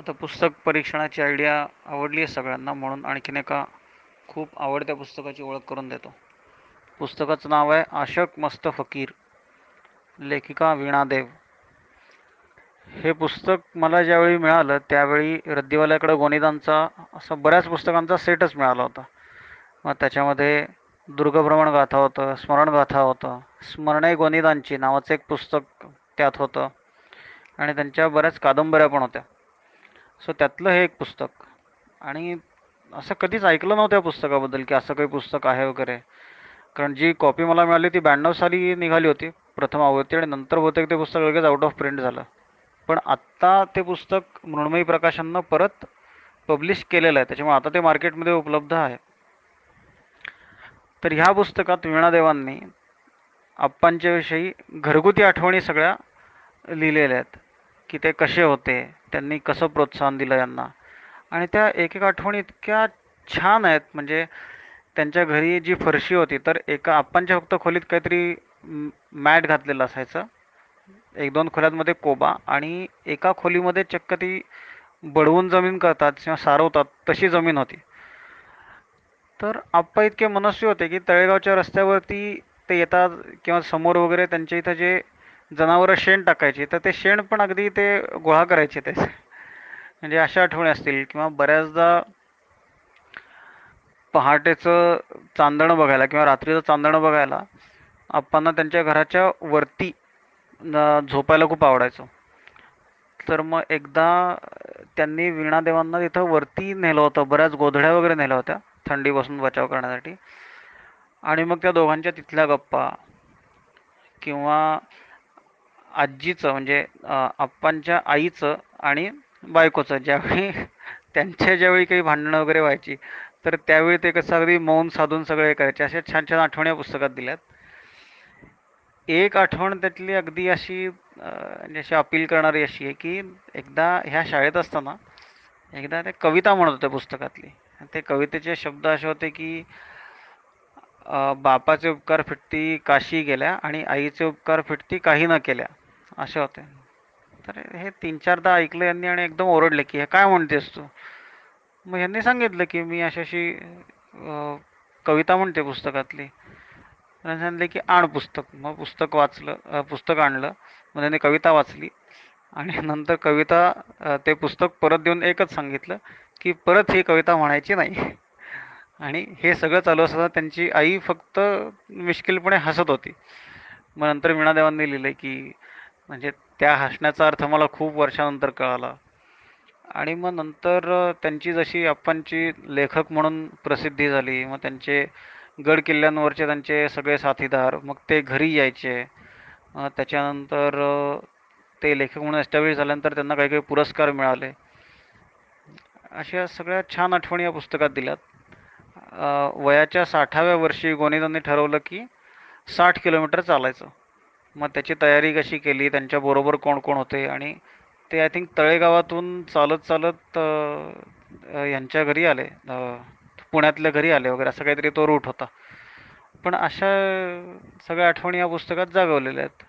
आता पुस्तक परीक्षणाची आयडिया आवडली आहे सगळ्यांना म्हणून आणखीन एका खूप आवडत्या पुस्तकाची ओळख करून देतो. पुस्तकाचं नाव आहे आशक मस्त फकीर. लेखिका वीणा देव. हे पुस्तक मला ज्यावेळी मिळालं त्यावेळी रद्दीवाल्याकडं गोनिदांचा असं बऱ्याच पुस्तकांचा सेटच मिळाला होता. मग त्याच्यामध्ये दुर्गभ्रमण गाथा होतं स्मरणगाथा होतं स्मरणे गोनिदांची नावाचं एक पुस्तक त्यात होतं. आणि त्यांच्या बऱ्याच कादंबऱ्या पण होत्या. सो त्यातलं हे एक पुस्तक. आणि असं कधीच ऐकलं नव्हतं या पुस्तकाबद्दल की असं काही पुस्तक आहे वगैरे. कारण जी कॉपी मला मिळाली ती ब्याण्णव साली निघाली होती. प्रथम आवृत्ती आणि नंतर बहुतेक ते पुस्तक लगेच आउट ऑफ प्रिंट झालं. पण आत्ता ते पुस्तक मृण्मयी प्रकाशननं परत पब्लिश केलेलं आहे. त्याच्यामुळे आता ते मार्केटमध्ये उपलब्ध आहे. तर ह्या पुस्तकात वीणादेवांनी आप्पांच्याविषयी घरगुती आठवणी सगळ्या लिहिलेल्या आहेत. की ते कसे होते? त्यांनी कसं प्रोत्साहन दिलं यांना? आणि त्या एक एक आठवणी इतक्या छान आहेत. म्हणजे त्यांच्या घरी जी फरशी होती तर एका आप्पांच्या फक्त खोलीत काहीतरी मॅट घातलेलं असायचं. एक दोन खोल्यांमध्ये कोबा आणि एका खोलीमध्ये चक्क ती बडवून जमीन करतात किंवा सारवतात तशी जमीन होती. तर आप्पा इतके मनस्वी होते की तळेगावच्या रस्त्यावरती ते येतात किंवा समोर वगैरे त्यांच्या इथं जे जनावरं शेण टाकायची तर ते शेण पण अगदी ते गोळा करायचे ते. म्हणजे अशा आठवणी असतील किंवा बऱ्याचदा पहाटेचं चांदणं बघायला किंवा रात्रीचं चांदणं बघायला आप्पांना त्यांच्या घराच्या वरती झोपायला खूप आवडायचं. तर मग एकदा त्यांनी वीणादेवांना तिथं वरती नेलं होतं बऱ्याच गोधड्या वगैरे नेल्या होत्या थंडीपासून बचाव करण्यासाठी. आणि मग त्या दोघांच्या तिथल्या गप्पा किंवा आजीचं म्हणजे आप्पांच्या आईचं आणि बायकोचं. ज्यावेळी त्यांच्या ज्यावेळी काही भांडणं वगैरे व्हायची तर त्यावेळी ते कसं अगदी मौन साधून सगळे करायचे. अशा छान छान आठवण्या पुस्तकात दिल्यात. एक आठवण त्यातली अगदी अशी म्हणजे अशी अपील करणारी अशी आहे की एकदा ह्या शाळेत असताना एकदा ते कविता म्हणत होते पुस्तकातली. ते कवितेचे शब्द असे होते की बापाचे उपकार फिटती काशी गेल्या आणि आईचे उपकार फिटती काही न केल्या. असे होते. तर हे तीन चारदा ऐकलं यांनी आणि एकदम ओरडले की हे काय म्हणतेस तू? मग यांनी सांगितलं की मी अशी अशी कविता म्हणते पुस्तकातली. सांगितले की आण पुस्तक. मग पुस्तक वाचलं पुस्तक आणलं. मग त्यांनी कविता वाचली. आणि नंतर कविता ते पुस्तक परत देऊन एकच सांगितलं की परत ही कविता म्हणायची नाही. आणि हे सगळं चालू असताना त्यांची आई फक्त मिश्किलपणे हसत होती. मग नंतर मीणादेवांनी लिहिलं की म्हणजे त्या हसण्याचा अर्थ मला खूप वर्षानंतर कळाला. आणि मग नंतर त्यांची जशी अप्पांची लेखक म्हणून प्रसिद्धी झाली मग त्यांचे गड किल्ल्यांवरचे त्यांचे सगळे साथीदार मग ते घरी यायचे. त्याच्यानंतर ते लेखक म्हणून एस्टॅब्लिश झाल्यानंतर त्यांना काही काही पुरस्कार मिळाले. अशा सगळ्या छान आठवणी या पुस्तकात दिल्यात. वयाच्या साठाव्या वर्षी गोनिदांनी ठरवलं की साठ किलोमीटर चालायचं. मग त्याची तयारी कशी केली? त्यांच्याबरोबर कोण कोण होते? आणि ते आय थिंक तळेगावातून चालत चालत यांच्या घरी आले. पुण्यातल्या घरी आले वगैरे. असं काहीतरी तो रूट होता. पण अशा सगळ्या आठवणी या पुस्तकात जागवलेल्या आहेत.